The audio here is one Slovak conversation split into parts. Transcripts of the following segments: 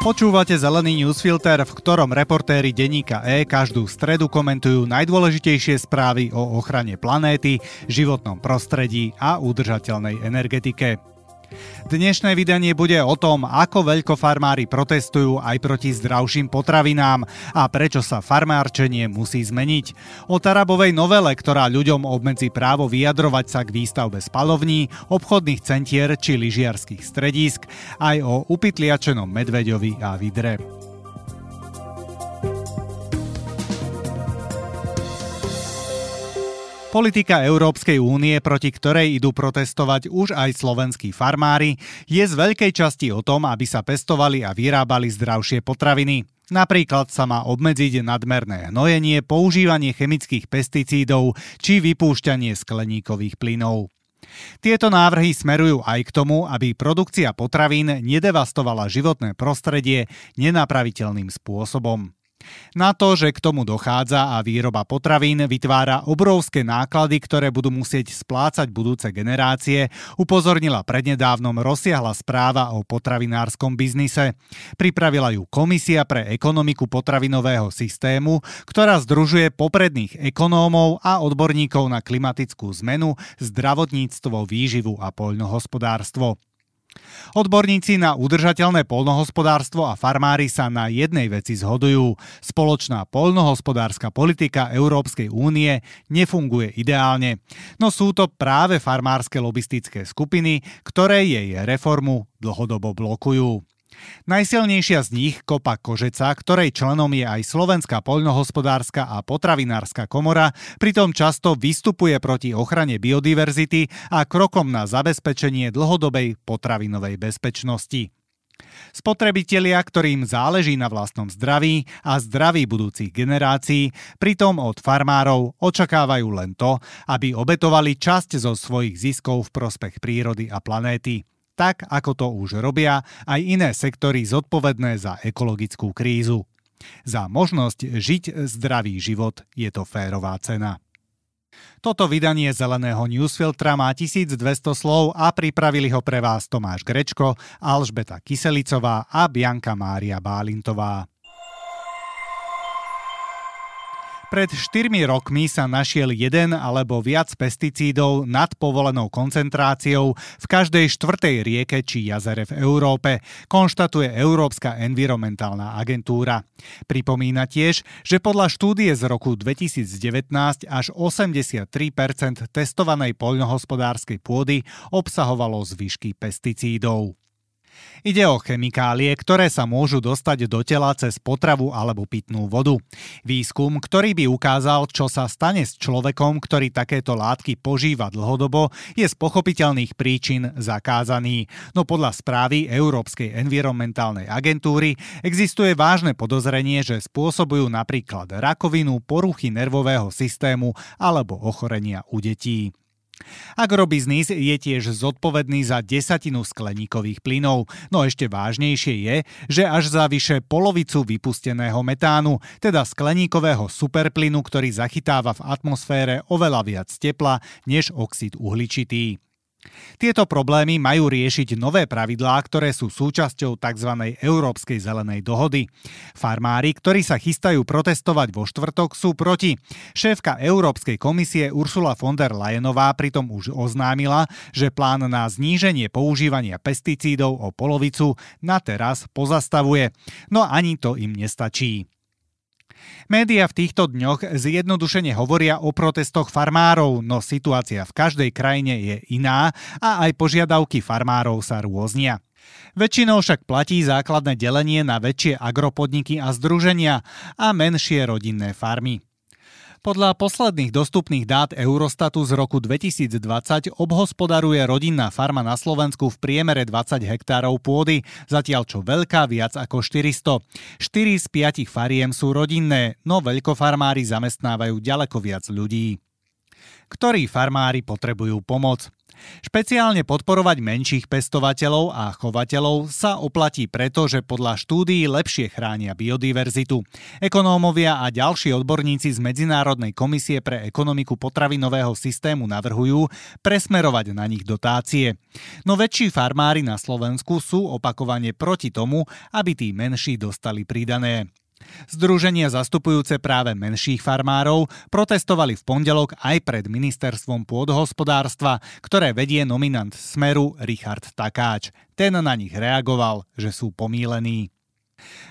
Počúvate Zelený newsfilter, v ktorom reportéri denníka E každú stredu komentujú najdôležitejšie správy o ochrane planéty, životnom prostredí a udržateľnej energetike. Dnešné vydanie bude o tom, ako veľkofarmári protestujú aj proti zdravším potravinám a prečo sa farmárčenie musí zmeniť. O Tarabovej novele, ktorá ľuďom obmedzí právo vyjadrovať sa k výstavbe spalovní, obchodných centier či lyžiarských stredísk, aj o upytliačenom medveďovi a vidre. Politika Európskej únie, proti ktorej idú protestovať už aj slovenskí farmári, je z veľkej časti o tom, aby sa pestovali a vyrábali zdravšie potraviny. Napríklad sa má obmedziť nadmerné hnojenie, používanie chemických pesticídov či vypúšťanie skleníkových plynov. Tieto návrhy smerujú aj k tomu, aby produkcia potravín nedevastovala životné prostredie nenapraviteľným spôsobom. Na to, že k tomu dochádza a výroba potravín vytvára obrovské náklady, ktoré budú musieť splácať budúce generácie, upozornila prednedávnom rozsiahla správa o potravinárskom biznise. Pripravila ju Komisia pre ekonomiku potravinového systému, ktorá združuje popredných ekonómov a odborníkov na klimatickú zmenu, zdravotníctvo, výživu a poľnohospodárstvo. Odborníci na udržateľné polnohospodárstvo a farmári sa na jednej veci zhodujú. Spoločná polnohospodárska politika Európskej únie nefunguje ideálne. No sú to práve farmárske lobistické skupiny, ktoré jej reformu dlhodobo blokujú. Najsilnejšia z nich, Kopa Kožeca, ktorej členom je aj Slovenská poľnohospodárska a potravinárska komora, pritom často vystupuje proti ochrane biodiverzity a krokom na zabezpečenie dlhodobej potravinovej bezpečnosti. Spotrebitelia, ktorým záleží na vlastnom zdraví a zdraví budúcich generácií, pritom od farmárov očakávajú len to, aby obetovali časť zo svojich ziskov v prospech prírody a planéty tak ako to už robia aj iné sektory zodpovedné za ekologickú krízu. Za možnosť žiť zdravý život je to férová cena. Toto vydanie Zeleného newsfiltra má 1200 slov a pripravili ho pre vás Tomáš Grečko, Alžbeta Kyselicová a Bianka Mária Bálintová. Pred 4 rokmi sa našiel jeden alebo viac pesticídov nad povolenou koncentráciou v každej štvrtej rieke či jazere v Európe, konštatuje Európska environmentálna agentúra. Pripomína tiež, že podľa štúdie z roku 2019 až 83% testovanej poľnohospodárskej pôdy obsahovalo zvyšky pesticídov. Ide o chemikálie, ktoré sa môžu dostať do tela cez potravu alebo pitnú vodu. Výskum, ktorý by ukázal, čo sa stane s človekom, ktorý takéto látky požíva dlhodobo, je z pochopiteľných príčin zakázaný. No podľa správy Európskej environmentálnej agentúry existuje vážne podozrenie, že spôsobujú napríklad rakovinu, poruchy nervového systému alebo ochorenia u detí. Agrobiznis je tiež zodpovedný za desatinu skleníkových plynov, no ešte vážnejšie je, že až za vyše polovicu vypusteného metánu, teda skleníkového superplynu, ktorý zachytáva v atmosfére oveľa viac tepla než oxid uhličitý. Tieto problémy majú riešiť nové pravidlá, ktoré sú súčasťou tzv. Európskej zelenej dohody. Farmári, ktorí sa chystajú protestovať vo štvrtok, sú proti. Šéfka Európskej komisie Ursula von der Leyenová pritom už oznámila, že plán na zníženie používania pesticídov o polovicu na teraz pozastavuje. No ani to im nestačí. Média v týchto dňoch zjednodušene hovoria o protestoch farmárov, no situácia v každej krajine je iná a aj požiadavky farmárov sa rôznia. Väčšinou však platí základné delenie na väčšie agropodniky a združenia a menšie rodinné farmy. Podľa posledných dostupných dát Eurostatu z roku 2020 obhospodaruje rodinná farma na Slovensku v priemere 20 hektárov pôdy, zatiaľ čo veľká viac ako 400. 4 z 5 fariem sú rodinné, no veľkofarmári zamestnávajú ďaleko viac ľudí. Ktorí farmári potrebujú pomoc? Špeciálne podporovať menších pestovateľov a chovateľov sa oplatí preto, že podľa štúdií lepšie chránia biodiverzitu. Ekonómovia a ďalší odborníci z Medzinárodnej komisie pre ekonomiku potravinového systému navrhujú presmerovať na nich dotácie. No väčší farmári na Slovensku sú opakovane proti tomu, aby tí menší dostali pridané. Združenia zastupujúce práve menších farmárov protestovali v pondelok aj pred ministerstvom pôdohospodárstva, ktoré vedie nominant Smeru Richard Takáč. Ten na nich reagoval, že sú pomílení.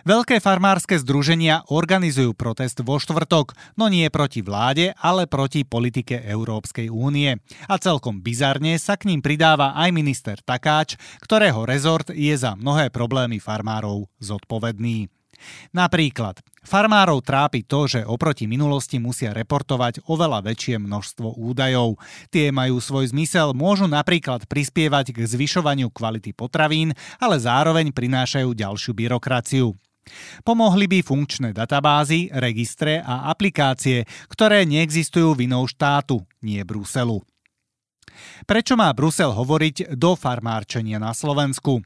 Veľké farmárske združenia organizujú protest vo štvrtok, no nie proti vláde, ale proti politike Európskej únie. A celkom bizarne sa k ním pridáva aj minister Takáč, ktorého rezort je za mnohé problémy farmárov zodpovedný. Napríklad, farmárov trápi to, že oproti minulosti musia reportovať oveľa väčšie množstvo údajov. Tie majú svoj zmysel, môžu napríklad prispievať k zvyšovaniu kvality potravín, ale zároveň prinášajú ďalšiu byrokraciu. Pomohli by funkčné databázy, registre a aplikácie, ktoré neexistujú vinou štátu, nie Bruselu. Prečo má Brusel hovoriť do farmárčenia na Slovensku?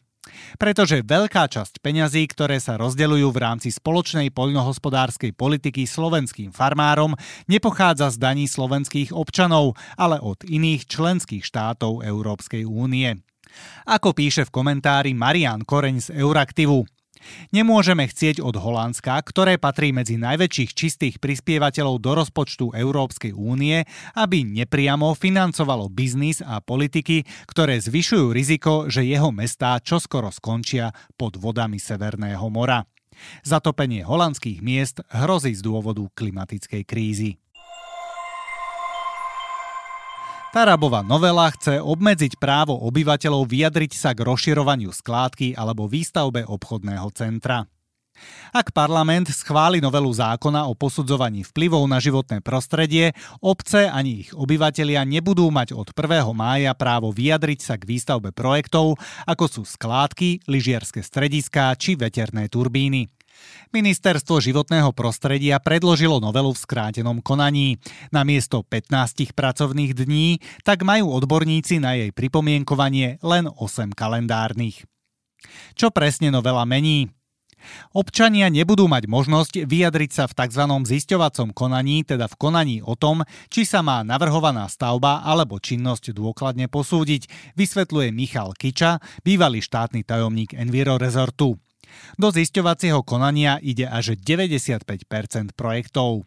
Pretože veľká časť peňazí, ktoré sa rozdeľujú v rámci spoločnej poľnohospodárskej politiky slovenským farmárom, nepochádza z daní slovenských občanov, ale od iných členských štátov Európskej únie. Ako píše v komentári Marian Koreň z Euraktivu, Nemôžeme chcieť od Holandska, ktoré patrí medzi najväčších čistých prispievateľov do rozpočtu Európskej únie, aby nepriamo financovalo biznis a politiky, ktoré zvyšujú riziko, že jeho mestá čoskoro skončia pod vodami Severného mora. Zatopenie holandských miest hrozí z dôvodu klimatickej krízy. Tarabová novela chce obmedziť právo obyvateľov vyjadriť sa k rozširovaniu skládky alebo výstavbe obchodného centra. Ak parlament schváli novelu zákona o posudzovaní vplyvov na životné prostredie, obce ani ich obyvatelia nebudú mať od 1. mája právo vyjadriť sa k výstavbe projektov, ako sú skládky, lyžiarske strediská či veterné turbíny. Ministerstvo životného prostredia predložilo novelu v skrátenom konaní. Namiesto 15 pracovných dní tak majú odborníci na jej pripomienkovanie len 8 kalendárnych. Čo presne novela mení? Občania nebudú mať možnosť vyjadriť sa v tzv. zisťovacom konaní, teda v konaní o tom, či sa má navrhovaná stavba alebo činnosť dôkladne posúdiť, vysvetľuje Michal Kiča, bývalý štátny tajomník Enviro Resortu. Do zisťovacieho konania ide až 95% projektov.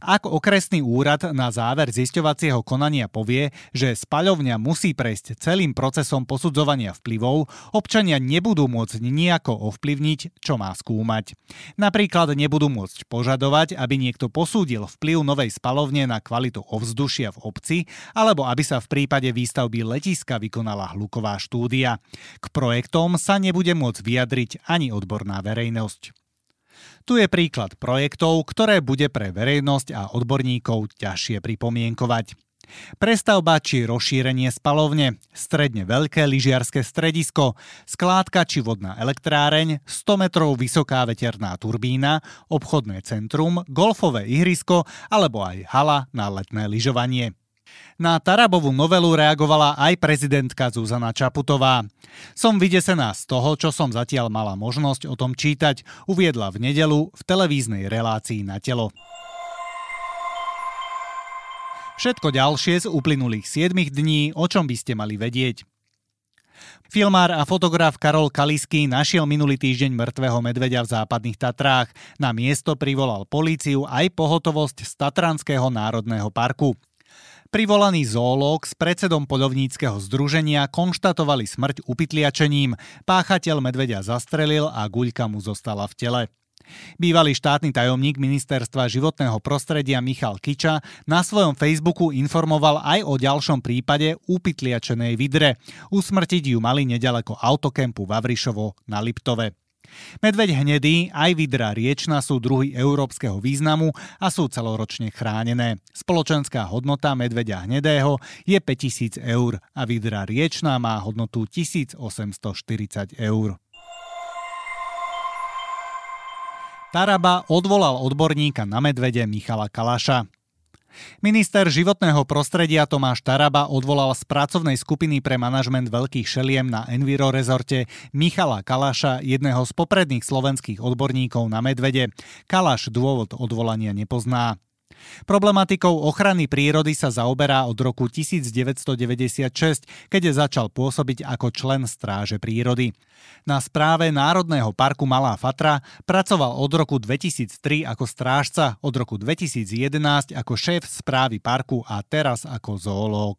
Ak okresný úrad na záver zisťovacieho konania povie, že spaľovňa musí prejsť celým procesom posudzovania vplyvov, občania nebudú môcť nejako ovplyvniť, čo má skúmať. Napríklad nebudú môcť požadovať, aby niekto posúdil vplyv novej spalovne na kvalitu ovzdušia v obci, alebo aby sa v prípade výstavby letiska vykonala hluková štúdia. K projektom sa nebude môcť vyjadriť ani odborná verejnosť. Tu je príklad projektov, ktoré bude pre verejnosť a odborníkov ťažšie pripomienkovať. Prestavba či rozšírenie spalovne, stredne veľké lyžiarske stredisko, skládka či vodná elektráreň, 100 metrov vysoká veterná turbína, obchodné centrum, golfové ihrisko alebo aj hala na letné lyžovanie. Na Tarabovú novelu reagovala aj prezidentka Zuzana Čaputová. Som vydesená z toho, čo som zatiaľ mala možnosť o tom čítať, uviedla v nedelu v televíznej relácii na telo. Všetko ďalšie z uplynulých 7 dní, o čom by ste mali vedieť. Filmár a fotograf Karol Kalisky našiel minulý týždeň mŕtvého medveďa v západných Tatrách. Na miesto privolal políciu aj pohotovosť z Tatranského národného parku. Privolaný zoológ s predsedom poľovníckého združenia konštatovali smrť upytliačením. Páchateľ medveďa zastrelil a guľka mu zostala v tele. Bývalý štátny tajomník ministerstva životného prostredia Michal Kiča na svojom Facebooku informoval aj o ďalšom prípade upytliačenej vidre. Usmrtiť ju mali nedaleko autokempu Vavrišovo na Liptove. Medveď hnedý aj vidra riečna sú druhy európskeho významu a sú celoročne chránené. Spoločenská hodnota medveďa hnedého je 5000 eur a vidra riečná má hodnotu 1840 eur. Taraba odvolal odborníka na medvede Michala Kalaša. Minister životného prostredia Tomáš Taraba odvolal z pracovnej skupiny pre manažment veľkých šeliem na Enviro rezorte Michala Kalaša, jedného z popredných slovenských odborníkov na medvede. Kalaš dôvod odvolania nepozná. Problematikou ochrany prírody sa zaoberá od roku 1996, keď začal pôsobiť ako člen Stráže prírody. Na správe Národného parku Malá Fatra pracoval od roku 2003 ako strážca, od roku 2011 ako šéf správy parku a teraz ako zoológ.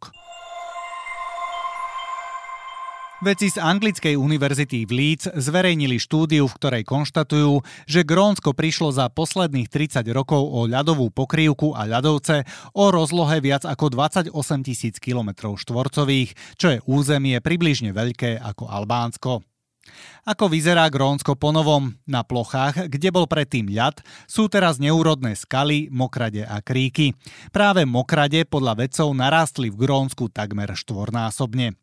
Veci z Anglickej univerzity v Leeds zverejnili štúdiu, v ktorej konštatujú, že Grónsko prišlo za posledných 30 rokov o ľadovú pokrývku a ľadovce o rozlohe viac ako 28 tisíc km štvorcových, čo je územie približne veľké ako Albánsko. Ako vyzerá Grónsko po novom? Na plochách, kde bol predtým ľad, sú teraz neúrodné skaly, mokrade a kríky. Práve mokrade podľa vedcov narástli v Grónsku takmer štvornásobne.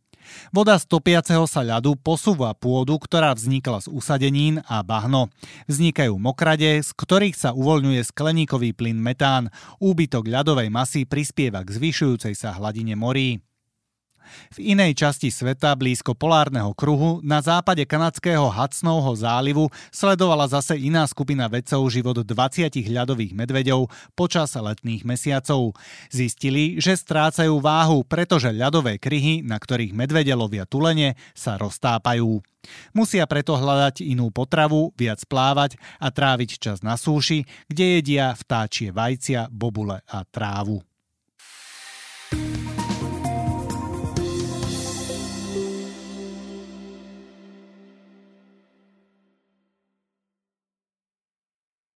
Voda z topiaceho sa ľadu posúva pôdu, ktorá vznikla z usadenín a bahno. Vznikajú mokrade, z ktorých sa uvoľňuje skleníkový plyn metán. Úbytok ľadovej masy prispieva k zvyšujúcej sa hladine morí. V inej časti sveta, blízko polárneho kruhu, na západe kanadského Hudsonovho zálivu sledovala zase iná skupina vedcov život 20 ľadových medveďov počas letných mesiacov. Zistili, že strácajú váhu, pretože ľadové kryhy, na ktorých medvede lovia tulene, sa roztápajú. Musia preto hľadať inú potravu, viac plávať a tráviť čas na súši, kde jedia vtáčie vajcia, bobule a trávu.